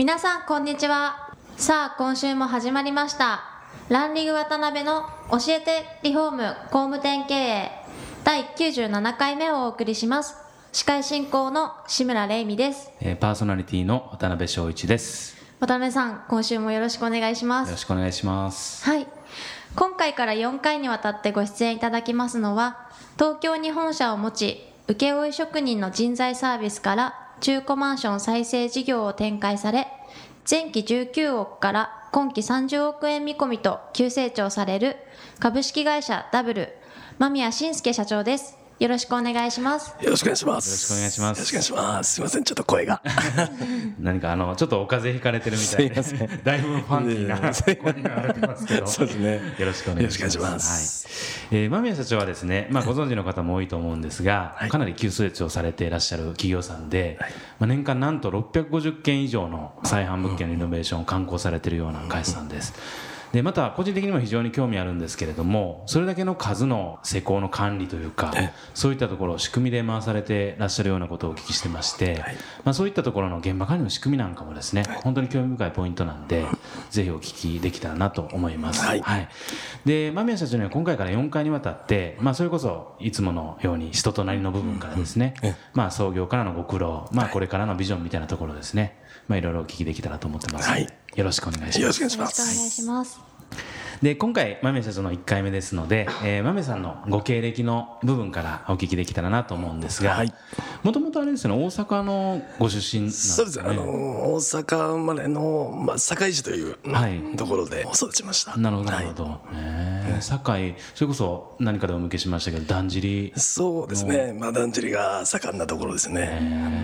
皆さんこんにちは。さあ今週も始まりました。ランリグ渡辺の教えてリフォーム工務店経営。第97回目をお送りします。司会進行の志村玲美です。えーパーソナリティの渡辺翔一です。渡辺さん今週もよろしくお願いしまよすろしくお願いします。はい。今回から4回にわたってご出演いただきますのは東京に本社を持ち請負職人の人材サービスから中古マンション再生事業を展開され前期19億から今期30億円見込みと急成長される株式会社ダブル間宮信介社長です。よろしくお願いしますよろしくお願いします。よろしくお願いしますよろしくお願いします。すみません、ちょっと声が。何かあのちょっとお風邪ひかれてるみたいで、すいませんだいぶファンキーな声になられてますけど、そうですねよろしくお願いします。よろしくお願いしますはい。えー間宮社長はですね、まあご存知の方も多いと思うんですが、はいかなり急成長されていらっしゃる企業さんで、まあ年間なんと650件以上の再販物件のリノベーションを刊行されているような会社さんです。でまた個人的にも非常に興味あるんですけれどもそれだけの数の施工の管理というかそういったところを仕組みで回されてらっしゃるようなことをお聞きしてまして、まあ、そういったところの現場管理の仕組みなんかもですね本当に興味深いポイントなんでぜひお聞きできたらなと思います。はい。で間宮社長には今回から4回にわたって、まあ、それこそいつものように人となりの部分からですね、まあ、創業からのご苦労、まあ、これからのビジョンみたいなところですね、まあ、いろいろお聞きできたらと思ってますよろしくお願いします。よろしくお願いします。で今回豆社長の1回目ですので、えー、豆さんのご経歴の部分からお聞きできたらなと思うんですがはいもともとあれですよね大阪のご出身なんですそうです。ねあの大阪生まれのまあ堺市というはいところで育ちました。なるほどなはいるほど、えー堺それこそ何かでお向けしましたけどだんじり？そうですね。まあだんじりが盛んなところですね。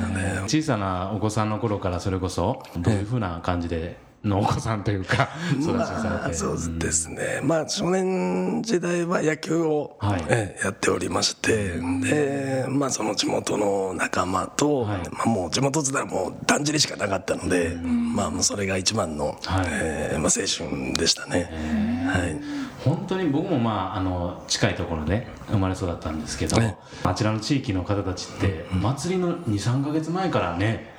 なんで小さなお子さんの頃からそれこそどういうふうな感じでのお子さんというか 育ちをされて、まあそうですね、まあ少年時代は野球を、はい。ええやっておりましてで、まあ、その地元の仲間と、はい。まあ、もう地元時代はもうだんじりしかなかったので、まあ、もうそれが一番の、はい。ええまあ、青春でしたね。はい。本当に僕もまああの近いところで生まれ育ったんですけど、ねあちらの地域の方たちって祭りの23か月前からね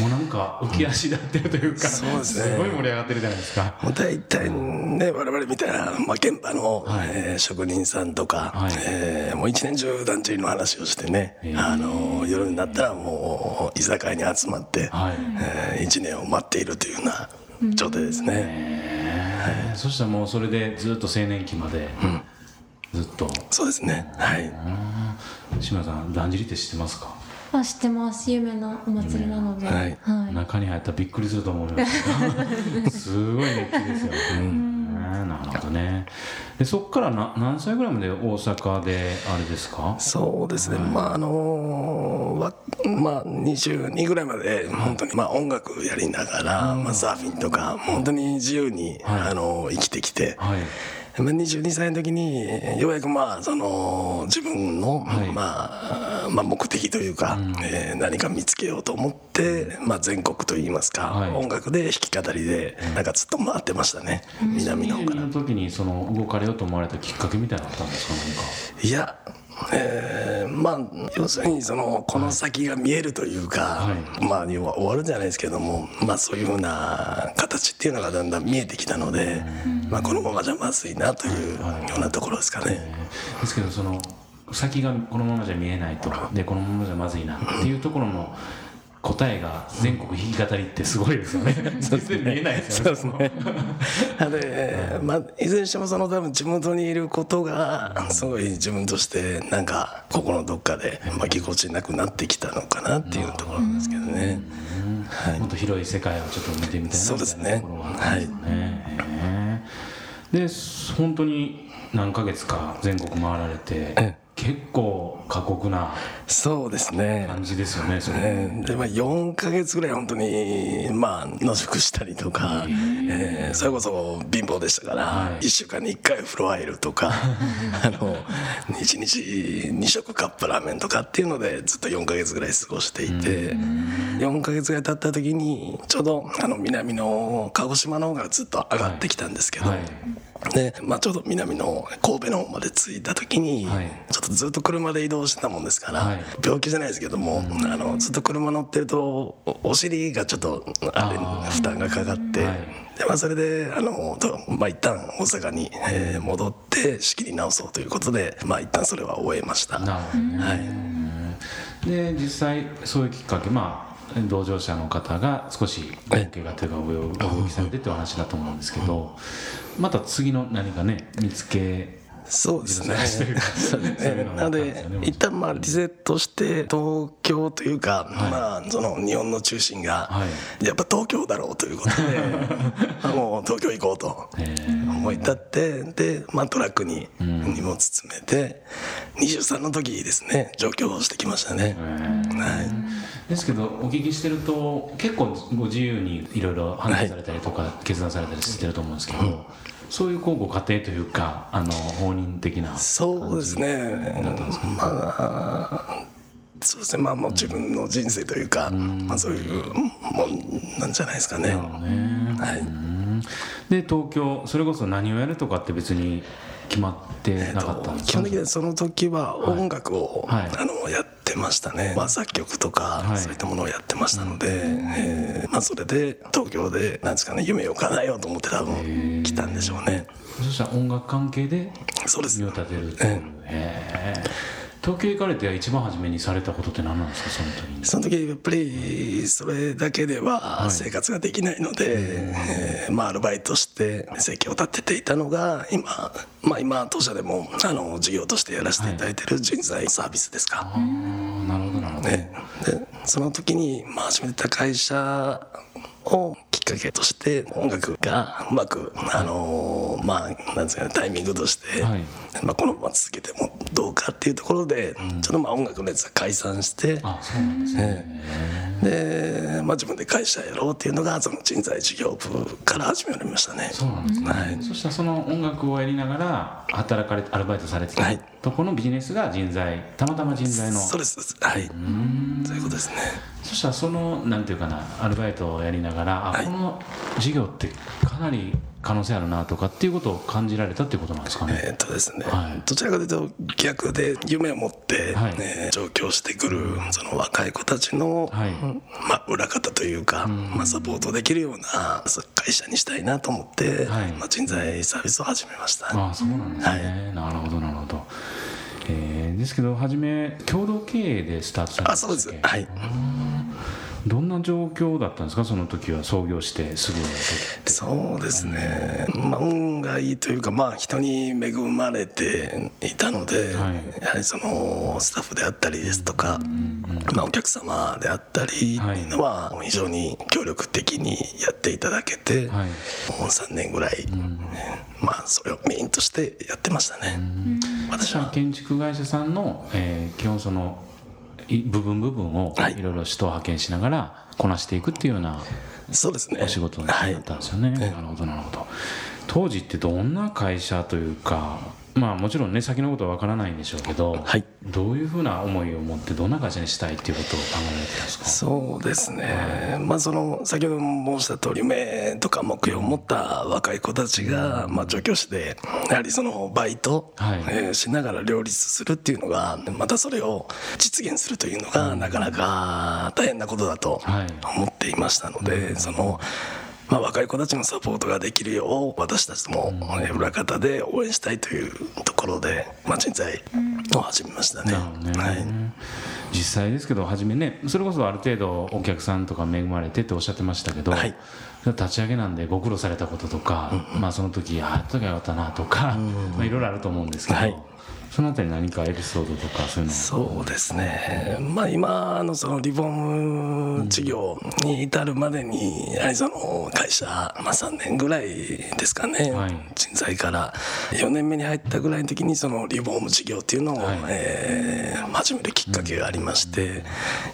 もうなんか浮き足立ってるというか、そうですね。ごい盛り上がってるじゃないですか。もう大体ね我々みたいな、まあ、現場の、はい。えー職人さんとか、はい。えーもう一年中だんじりの話をしてね、あの夜になったらもう居酒屋に集まって、はい。えー一年を待っているというような状態ですね。えー。そしたらもうそれでずっと青年期まで、ずっと。そうですね。はい。志村さんだんじりって知ってますか？あ知ってます有名なお祭りなので、はい。はい。中に入ったらびっくりすると思います すごい熱気ですよ、ねなるほどね。でそこからな何歳ぐらいまで大阪であれですか？そうですね、まああのわまあ、22ぐらいまで本当にまあ音楽やりながら、まあ、サーフィンとか本当に自由に、はい。あの生きてきて、はい。まあ、22歳の時にようやくまあその自分の、はい。まあまあ、目的というか、えー何か見つけようと思って、まあ、全国といいますか、はい。音楽で弾き語りでなんかずっと回ってましたね、南の方から。の時にその動かれようと思われたきっかけみたいなのあったんですかなんか？いや、えーまあ要するにそのこの先が見えるというか、はまあ要は終わるじゃないですけども、まあ、そういうふうな形っていうのがだんだん見えてきたので、まあ、このままじゃまずいなというようなところですかね。ですけどその先がこのままじゃ見えないと。でこのままじゃまずいなっていうところの答えが全国弾き語りってすごいですよね。全然見えないですよねそうですね。で、まあ、いずれにしてもその多分地元にいることがすごい自分としてなんか心のどっかでまあぎこちなくなってきたのかなっていうところなんですけどね。はい。もっと広い世界をちょっと見てみたいなそうですね。みたい。で本当に何ヶ月か全国回られて結構過酷なそうですね。感じですよねそれ、ね。でまあ、4か月ぐらい本当にまあ野宿したりとか、えーそれこそ貧乏でしたから、はい。1週間に1回風呂入るとか あの1日2食カップラーメンとかっていうのでずっと4か月ぐらい過ごしていて4か月ぐらい経った時にちょうどあの南の鹿児島の方がずっと上がってきたんですけど、はい。で、まあ、ちょうど南の神戸の方まで着いた時に、はい。ちょっとずっと車で移動してたもんですから、はい病気じゃないですけども、あのずっと車乗ってるとおお尻がちょっとあれ負担がかかって、はい。でまあ、それであの、とまあ、一旦大阪に、えー戻って仕切り直そうということで、まあ、一旦それは終えました。なるほどね、はい。で実際そういうきっかけまあ同乗者の方が少し大怪我というかご病ご病気されてってお話だと思うんですけどまた次の何かね見つけそうですね。なので一旦まあリセットして、東京というか、はい。まあ、その日本の中心がは、やっぱ東京だろうということで、あもう東京行こうとえー。思い立って、で、まあトラックに荷物詰めて、23の時ですね、上京してきましたね。はい。ですけどお聞きしてると結構ご自由にいろいろ判断されたりとか決断されたりしてると思うんですけど、そういうこうご家庭というかあの放任的なそうですね。まあ、そうですね。まあもう自分の人生というか、まあそういうもんなんじゃないですかね。ねはい。うんで東京それこそ何をやるとかって別に決まってなかったんですか、基本的にはその時は音楽を、はいあのやってましたね、まあ、作曲とか、はい。そういったものをやってましたので、えーまあ、それで東京でなんですかね夢を叶えようと思って多分来たんでしょうね。そしたら音楽関係でそうです。身を立てるっていう、へえ東京行かれて一番初めにされたことって何なんですか？その時に。その時やっぱりそれだけでは生活ができないので、えーまあ、アルバイトして生計を立てていたのが今、まあ、今当社でもあの事業としてやらせていただいている人材サービスですか、ああなるほどなるほど、ね、でその時に、まあ、始めた会社をきっかけとして音楽がうまく、あのーまあなんですかねタイミングとして、はい。まあ、このまま続けてもどうかっていうところで、ちょっとまあ音楽のやつは解散してあそうなんですね、で、まあ、自分で会社やろうっていうのがその人材事業部から始まりましたね。そうなんですね、はい。そしたらその音楽をやりながら働かれアルバイトされてたはい。とこのビジネスが人材たまたま人材の。そうですはい。そういうことですね。そしたらそのなんていうかなアルバイトをやりながらあ、はい。この事業ってかなり可能性あるなとかっていうことを感じられたっていうことなんですかね、えーっとですね、はい。どちらかというと逆で夢を持って、はい。えー上京してくるその若い子たちの、はい。まあ、裏方というか、まあ、サポートできるような会社にしたいなと思って、はい。まあ、人材サービスを始めました。ああそうなんですね、なるほどなるほど、えーですけど初め共同経営でスタートされたあそうです。はいどんな状況だったんですか？その時は創業してすぐそうですね、まあ、運がいいというか、まあ、人に恵まれていたので、はい。やはりそのスタッフであったりですとか、まあ、お客様であったりはい。っていうのは非常に協力的にやっていただけて、はい。もう3年ぐらい、まあ、それをメインとしてやってましたね。私は。建築会社さんの、えー基本そのい部分部分をはい。いろいろ人を派遣しながらこなしていくっていうようなそうですね。お仕事だはいったんですよね、なるほどなるほど。当時ってどんな会社というかまあもちろんね先のことは分からないんでしょうけど、はい。どういうふうな思いを持ってどんな会社にしたいっていうことを考えてたんですか？そうですね、まあその先ほど申した通り夢とか目標を持った若い子たちが、まあ、上京してやはりそのバイト、はい。えーしながら両立するっていうのがまたそれを実現するというのがなかなか大変なことだとはい。思っていましたので、その。まあ、若い子たちのサポートができるよう私たちもえー裏方で応援したいというところで、まあ、人材を始めましたね。ね、はい。実際ですけど初めねそれこそある程度お客さんとか恵まれてっておっしゃってましたけど、はい。立ち上げなんでご苦労されたこととか、まあその時あやっときゃよかったなとか、まあいろいろあると思うんですけど、はいそのあたり何かエピソードとかそういうのそうですね、まあ、今のそのリフォーム事業に至るまでに、やはりその会社、まあ、3年ぐらいですかね、はい。人材から。4年目に入ったぐらいの時にそのリフォーム事業っていうのを、はい。えー始めるきっかけがありまして、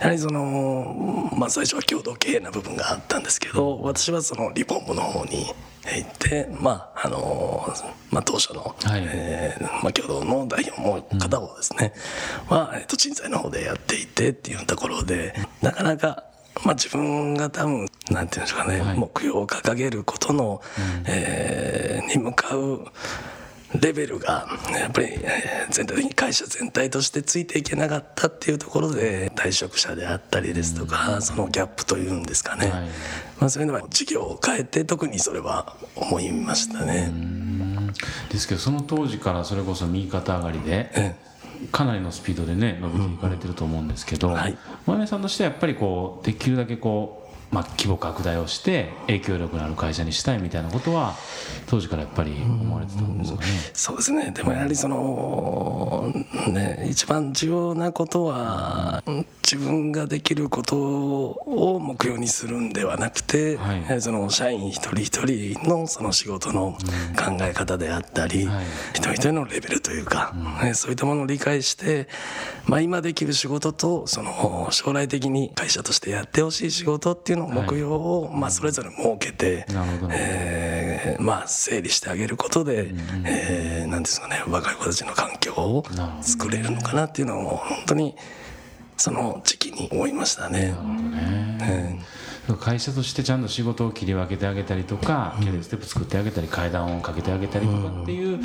やはりその、まあ、最初は共同経営な部分があったんですけど私はそのリフォームの方に行って、まああのまあ、当初の、はい。えーまあ、共同の代表も片方ですね、は、えっと、人材の方でやっていてっていうところでなかなか、まあ、自分が多分なんていうんでしょうかね、はい。目標を掲げることの、えーに向かうレベルがやっぱりえー全体的に会社全体としてついていけなかったっていうところで退職者であったりですとかそのギャップというんですかね、はい。まあ、そういうのは事業を変えて特にそれは思いましたね。うん。ですけどその当時からそれこそ右肩上がりでえかなりのスピードでね伸びていかれてると思うんですけどはい。真宮さんとしてはやっぱりこうできるだけこうまあ、規模拡大をして影響力のある会社にしたいみたいなことは当時からやっぱり思われてたんですかね。そうですね。でもやはりそのね一番重要なことは自分ができることを目標にするんではなくて、はい。その社員一人一人のその仕事の考え方であったり、はい。一人一人のレベルというか、ねそういったものを理解して、まあ、今できる仕事とその将来的に会社としてやってほしい仕事っていうのを目標を、まあ、それぞれ設けて、えーまあ、整理してあげることで、えーなんですかね若い子たちの環境を作れるのかなっていうのを本当にその時期に思いましたね。え会社としてちゃんと仕事を切り分けてあげたりとか、キャリアステップ作ってあげたり階段をかけてあげたりとかっていう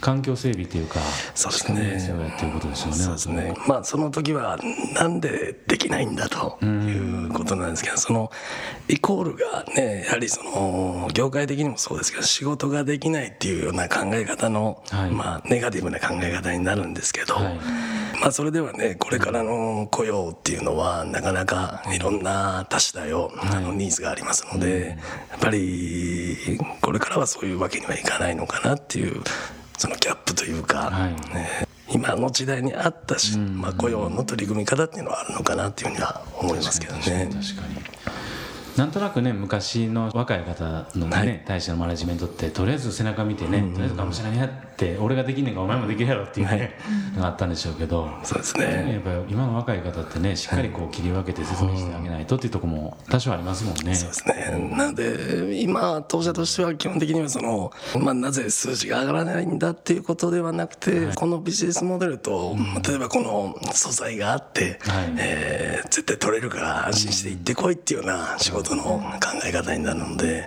環境整備というかそうですね。やっていうことですよね。そうですね。まあその時はなんでできないんだということなんですけどそのイコールがねやはりその業界的にもそうですけど仕事ができないっていうような考え方の、はい。まあネガティブな考え方になるんですけど、はい。まあそれではねこれからの雇用っていうのはなかなかいろんな多種多様、あのニーズがありますので、やっぱりこれからはそういうわけにはいかないのかなっていうそのギャップというか、はい。ね今の時代に合ったし、まあ、雇用の取り組み方っていうのはあるのかなっていうふうには思いますけどね。確かになんとなくね昔の若い方のね、はい。大使のマネジメントってとりあえず背中見てね、とりあえずがむしゃらにやって俺ができんねんからお前もできるやろっていうね、のがあったんでしょうけど、そうですやねっぱり今の若い方ってねしっかりこう切り分けて説明してあげないとっていうところも多少ありますもんね。そうですね。なので、今、当社としては基本的にはその、まあ、なぜ数字が上がらないんだっていうことではなくて、このビジネスモデルと、例えばこの素材があって、はい。えー絶対取れるから安心して行ってこいっていうような仕事の考え方になるので、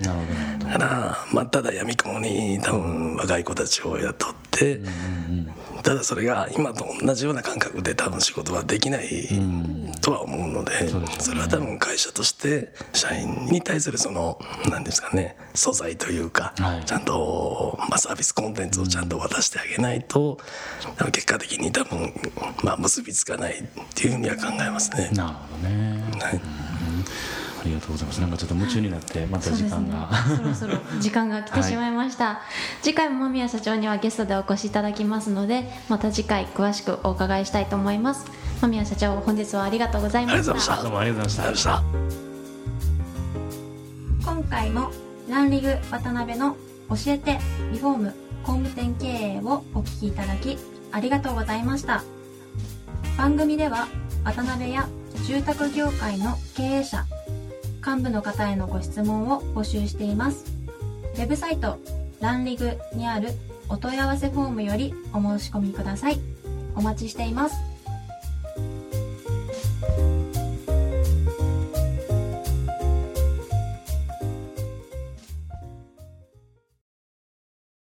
だから、まあ、ただ闇雲に多分若い子たちを雇って、ただそれが今と同じような感覚で多分仕事はできないとは思うので、それは多分会社として社員に対するその何ですかね素材というか、はい。ちゃんと、まあ、サービスコンテンツをちゃんと渡してあげないと、多分結果的に多分、まあ、結びつかないっていうふうには考えますね。なるほどね。はいありがとうございます。なんかちょっと夢中になってまた時間が。そろそろ時間が来てしまいました、次回も間宮社長にはゲストでお越しいただきますのでまた次回詳しくお伺いしたいと思います間宮社長本日はありがとうございましたした。どうもありがとうございましたありがとうございました。今回もランリグ渡辺の教えてリフォーム工務店経営をお聞きいただきありがとうございました番組では渡辺や住宅業界の経営者幹部の方へのご質問を募集しています。ウェブサイトランリグにあるお問い合わせフォームよりお申し込みください。お待ちしています。